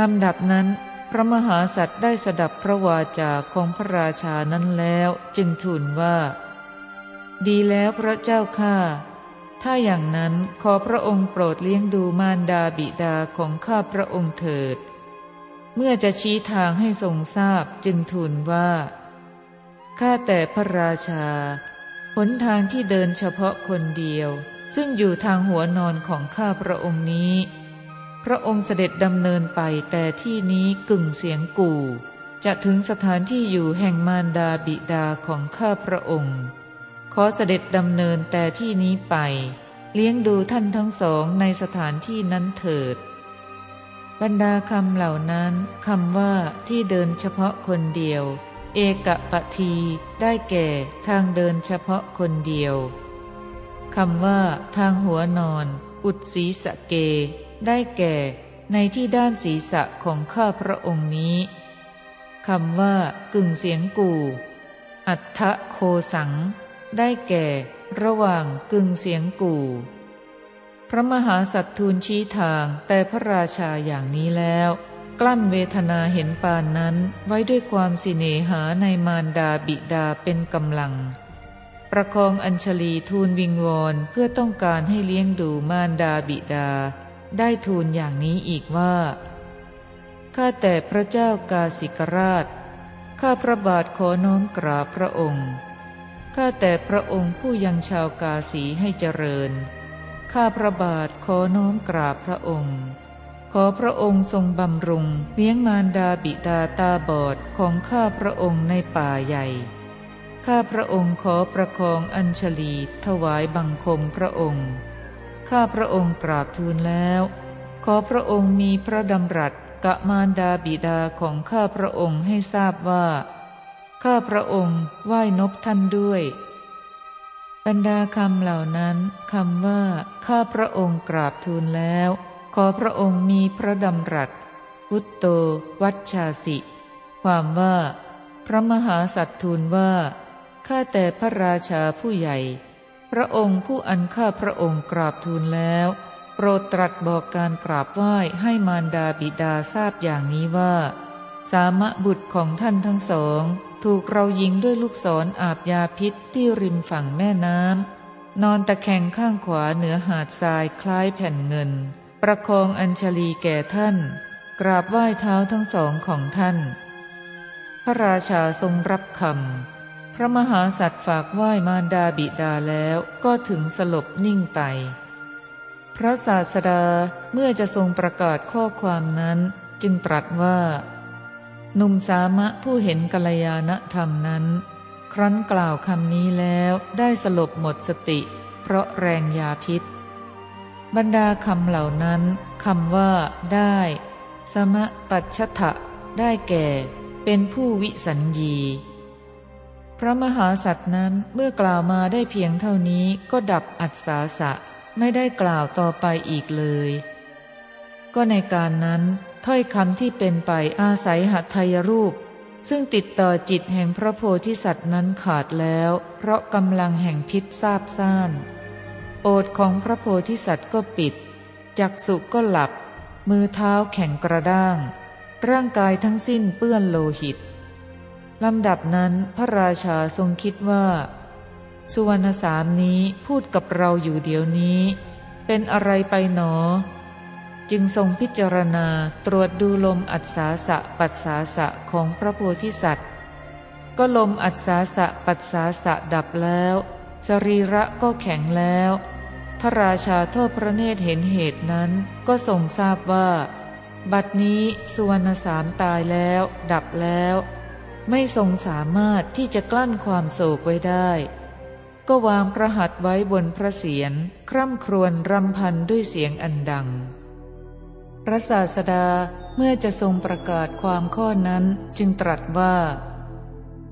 ลำดับนั้น พระมหาสัตว์ได้สดับพระวาจาของพระราชานั้นแล้วจึงทูลว่า ดีแล้วพระเจ้าข้าถ้าอย่างนั้นขอพระองค์โปรดเลี้ยงดูมารดาบิดาของข้าพระองค์เถิด เมื่อจะชี้ทางให้ทรงทราบจึงทูลว่า ข้าแต่พระราชา หนทางที่เดินเฉพาะคนเดียว ซึ่งอยู่ทางหัวนอนของข้าพระองค์นี้ พระองค์เสด็จดำเนินไปแต่ที่นี้กึ่งเสียงกู่ จะถึงสถานที่อยู่แห่งมารดาบิดาของข้าพระองค์ ขอเสด็จดำเนินแต่ที่นี้ไป เลี้ยงดูท่านทั้งสองในสถานที่นั้นเถิด บรรดาคำเหล่านั้นคำว่าที่เดินเฉพาะคนเดียว เอกปะทีได้แก่ทางเดินเฉพาะคนเดียวคำว่าทางหัวนอน อุดศีสะเก ได้แก่ในที่ด้านศีรษะของข้าพระองค์นี้คำว่ากึ่งเสียงกู่ อัฏฐโคสัง ได้แก่ ระหว่างกึ่งเสียงกู่ พระมหาสัตทูลชี้ทางแต่พระราชาอย่างนี้แล้ว กลั้นเวทนาเห็นปานนั้นไว้ด้วยความสิเนหาในมารดาบิดาเป็นกำลัง ประคองอัญชลีทูลวิงวอนเพื่อต้องการให้เลี้ยงดูมารดาบิดา ได้ทูลอย่างนี้อีกว่า ข้าแต่พระเจ้ากาสิกราช ข้าพระบาทขอน้อมกราบพระองค์ ข้าแต่พระองค์ผู้ยังชาวกาสีให้เจริญ ข้าพระบาทขอน้อมกราบพระองค์ ขอพระองค์ทรงบำรุงเลี้ยงมารดาบิดาตาบอดของข้าพระองค์ในป่าใหญ่ ข้าพระองค์ขอประคองอัญชลีถวายบังคมพระองค์ ข้าพระองค์กราบทูลแล้ว ขอพระองค์มีพระดำรัสกะมารดาบิดาของข้าพระองค์ให้ทราบว่า ข้าพระองค์ไหว้นบท่านด้วย บรรดาคำเหล่านั้นคำว่า ข้าพระองค์กราบทูลแล้ว ขอพระองค์มีพระดำรัสพุตโต วัชชาสิ ความว่า พระมหาสัตทูลว่า ข้าแต่พระราชาผู้ใหญ่ พระองค์ผู้อันข้าพระองค์กราบทูลแล้ว โปรดตรัสบอกการกราบไหว้ให้มารดาบิดาทราบอย่างนี้ว่า สามะบุตรของท่านทั้งสอง ถูกเรายิงด้วยลูกศรออาบยาพิษที่ริมฝั่งแม่น้ำนอนตะแคงข้างขวาเหนือหาดทรายคล้ายแผ่นเงิน ประคองอัญชลีแก่ท่าน กราบไหว้เท้าทั้งสองของท่าน พระราชาทรงรับคำ ระมหาสัตว์ฝากไหว้มารดาบิดาแล้วก็ถึงสลบนิ่งไป พระศาสดาเมื่อจะทรงประกาศข้อความนั้น จึงตรัสว่า หนุ่มสามะผู้เห็นกัลยาณธรรมนั้น ครั้นกล่าวคำนี้แล้วได้สลบหมดสติ เพราะแรงยาพิษ บรรดาคำเหล่านั้นคำว่า ได้ สมะปัจฉทะได้แก่ เป็นผู้วิสัญญี พระมหาสัตว์นั้นเมื่อกล่าวมาได้เพียงเท่านี้ก็ดับอัศาสะไม่ได้กล่าวต่อไปอีกเลย ก็ในการนั้นถ้อยคำที่เป็นไปอาศัยหัตถยรูป ซึ่งติดต่อจิตแห่งพระโพธิสัตว์นั้นขาดแล้ว เพราะกำลังแห่งพิษทราบซ่าน โอดของพระโพธิสัตว์ก็ปิด จักสุก็หลับ มือเท้าแข็งกระด้าง ร่างกายทั้งสิ้นเปื้อนโลหิต ลำดับนั้นพระราชาทรงคิดว่า สุวรรณสามนี้พูดกับเราอยู่เดี๋ยวนี้ เป็นอะไรไปหนอ จึงทรงพิจารณาตรวจดูลมอัศาสะปัสสาสะของพระโพธิสัตว์ ก็ลมอัศาสะปัสสาสะดับแล้วสรีระก็แข็งแล้ว พระราชาทอดพระเนตรเห็นเหตุนั้นก็ทรงทราบว่า บัดนี้สุวรรณสามตายแล้ว ดับแล้ว ไม่ทรงสามารถที่จะกลั้นความโศกไว้ได้ ก็วางพระหัตถ์ไว้บนพระเศียรคร่ำครวญรำพันด้วยเสียงอันดัง พระศาสดาเมื่อจะทรงประกาศความข้อนั้นจึงตรัสว่า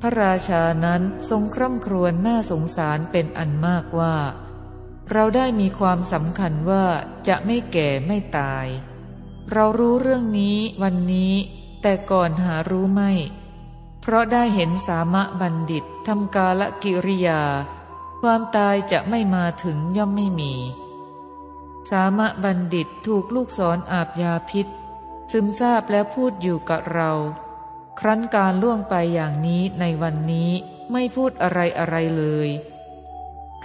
พระราชานั้นทรงคร่ำครวญน่าสงสารเป็นอันมากว่า เราได้มีความสำคัญว่าจะไม่แก่ไม่ตาย เรารู้เรื่องนี้วันนี้ แต่ก่อนหารู้ไม่ เพราะได้เห็นสามะบัณฑิตทำกาลกิริยา ความตายจะไม่มาถึงย่อมไม่มี สามะบัณฑิตถูกลูกศรออาบยาพิษ ซึมซาบแล้วพูดอยู่กับเรา ครั้นการล่วงไปอย่างนี้ในวันนี้ไม่พูดอะไรอะไรเลย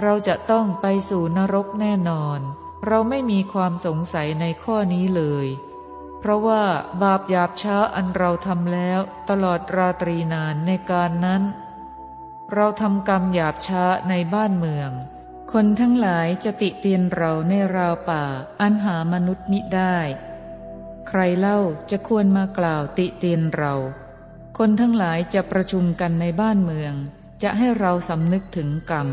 เราจะต้องไปสู่นรกแน่นอน เราไม่มีความสงสัยในข้อนี้เลย เพราะว่าบาปหยาบช้าอันเราทำแล้ว ตลอดราตรีนานในการนั้น เราทำกรรมหยาบช้าในบ้านเมือง คนทั้งหลายจะติเตียนเราในราวป่า อันหามนุษย์มิได้ ใครเล่าจะควรมากล่าวติเตียนเรา คนทั้งหลายจะประชุมกันในบ้านเมือง จะให้เราสำนึกถึงกรรม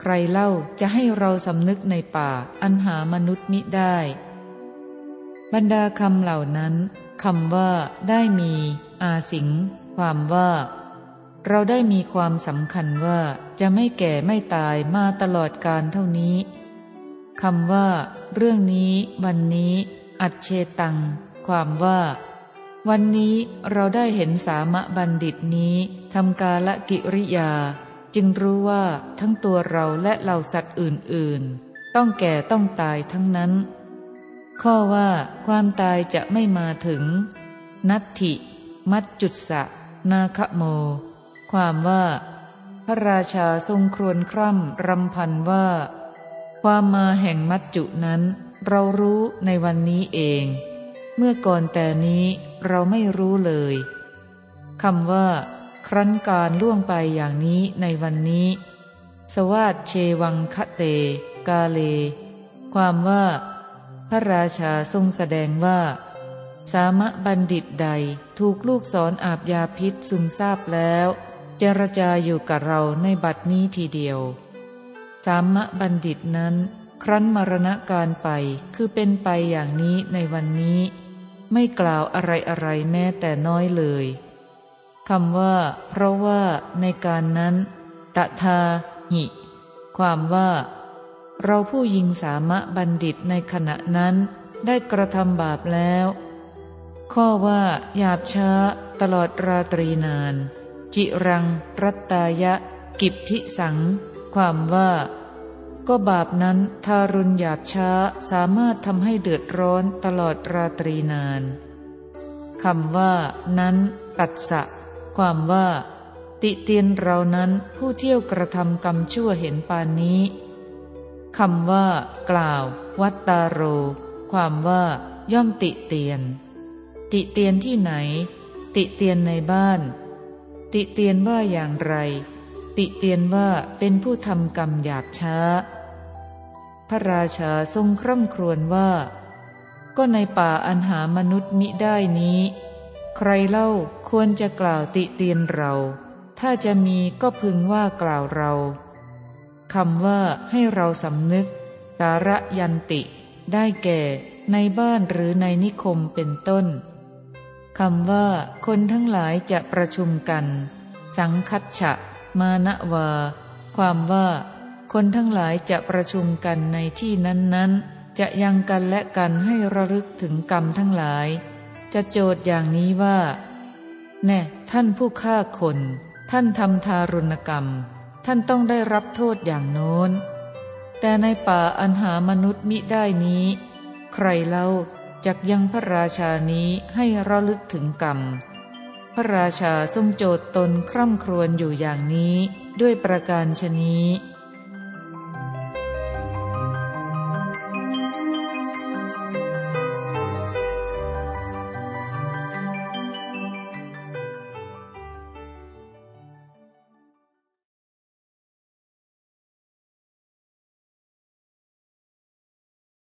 ใครเล่าจะให้เราสำนึกในป่า อันหามนุษย์มิได้ บรรดาคำเหล่านั้นคำว่าได้มี อาสิง ความว่า เราได้มีความสำคัญว่าจะไม่แก่ไม่ตายมาตลอดการเท่านี้คำว่า เรื่องนี้ วันนี้ อัจเชตัง ความว่า วันนี้เราได้เห็นสามะบัณฑิตนี้ทำกาละกิริยา จึงรู้ว่าทั้งตัวเราและเหล่าสัตว์อื่น ๆ ต้องแก่ต้องตายทั้งนั้น ข้อว่าความตายจะไม่มาถึง นัตถิ มัจจุสะ นาคโม ความว่า พระราชาทรงครวญคร่ำรำพันว่า ความมาแห่งมัจจุนั้น เรารู้ในวันนี้เอง เมื่อก่อนแต่นี้เราไม่รู้เลยคำว่า ครั้นการล่วงไปอย่างนี้ในวันนี้ สวาดเชวังคะเต กาเล ความว่า พระราชาทรงแสดงว่า สามะบัณฑิตใดถูกลูกสอนอาบยาพิษซึมซาบแล้ว เจรจาอยู่กับเราในบัดนี้ทีเดียว สามะบัณฑิตนั้น ครั้นมรณะการไปคือเป็นไปอย่างนี้ในวันนี้ ไม่กล่าวอะไรอะไรแม้แต่น้อยเลยคำว่า เพราะว่าในการนั้น ตะทาหิ ความว่า เราผู้ยิงสามะบัณฑิตในขณะนั้นได้กระทำบาปแล้ว ข้อว่าหยาบช้า ตลอดราตรีนาน จิรัง รัตตายะ กิบพิสัง ความว่า ก็บาปนั้นทารุณหยาบช้าสามารถทำให้เดือดร้อนตลอดราตรีนานคำว่า นั้น ตัดสะ ความว่า ติเตียนเรานั้นผู้เที่ยวกระทำกรรมชั่วเห็นปานนี้ คำว่า กล่าว วัตตาโร ความว่า ย่อมติเตียน ติเตียนที่ไหน ติเตียนในบ้าน ติเตียนว่าอย่างไร ติเตียนว่าเป็นผู้ทำกรรมหยาบช้า พระราชาทรงคร่ำครวญว่า ก็ในป่าอันหามนุษย์มิได้นี้ ใครเล่าควรจะกล่าวติเตียนเรา ถ้าจะมีก็พึงว่ากล่าวเรา คำว่าให้เราสำนึกตาระยันติ ได้แก่ในบ้านหรือในนิคมเป็นต้นคำว่า คนทั้งหลายจะประชุมกัน สังคัตฉะ มานะวา ความว่า คนทั้งหลายจะประชุมกันในที่นั้นๆ จะยังกันและกันให้ระลึกถึงกรรมทั้งหลาย จะโจทย์อย่างนี้ว่า แน่ ท่านผู้ฆ่าคน ท่านทำทารุณกรรม ท่านต้องได้รับโทษอย่างโน้น แต่ในป่าอันหามนุษย์มิได้นี้ ใครเล่าจักยังพระราชานี้ให้ระลึกถึงกรรม พระราชาทรงโจทย์ตนคร่ำครวญอยู่อย่างนี้ด้วยประการชนี้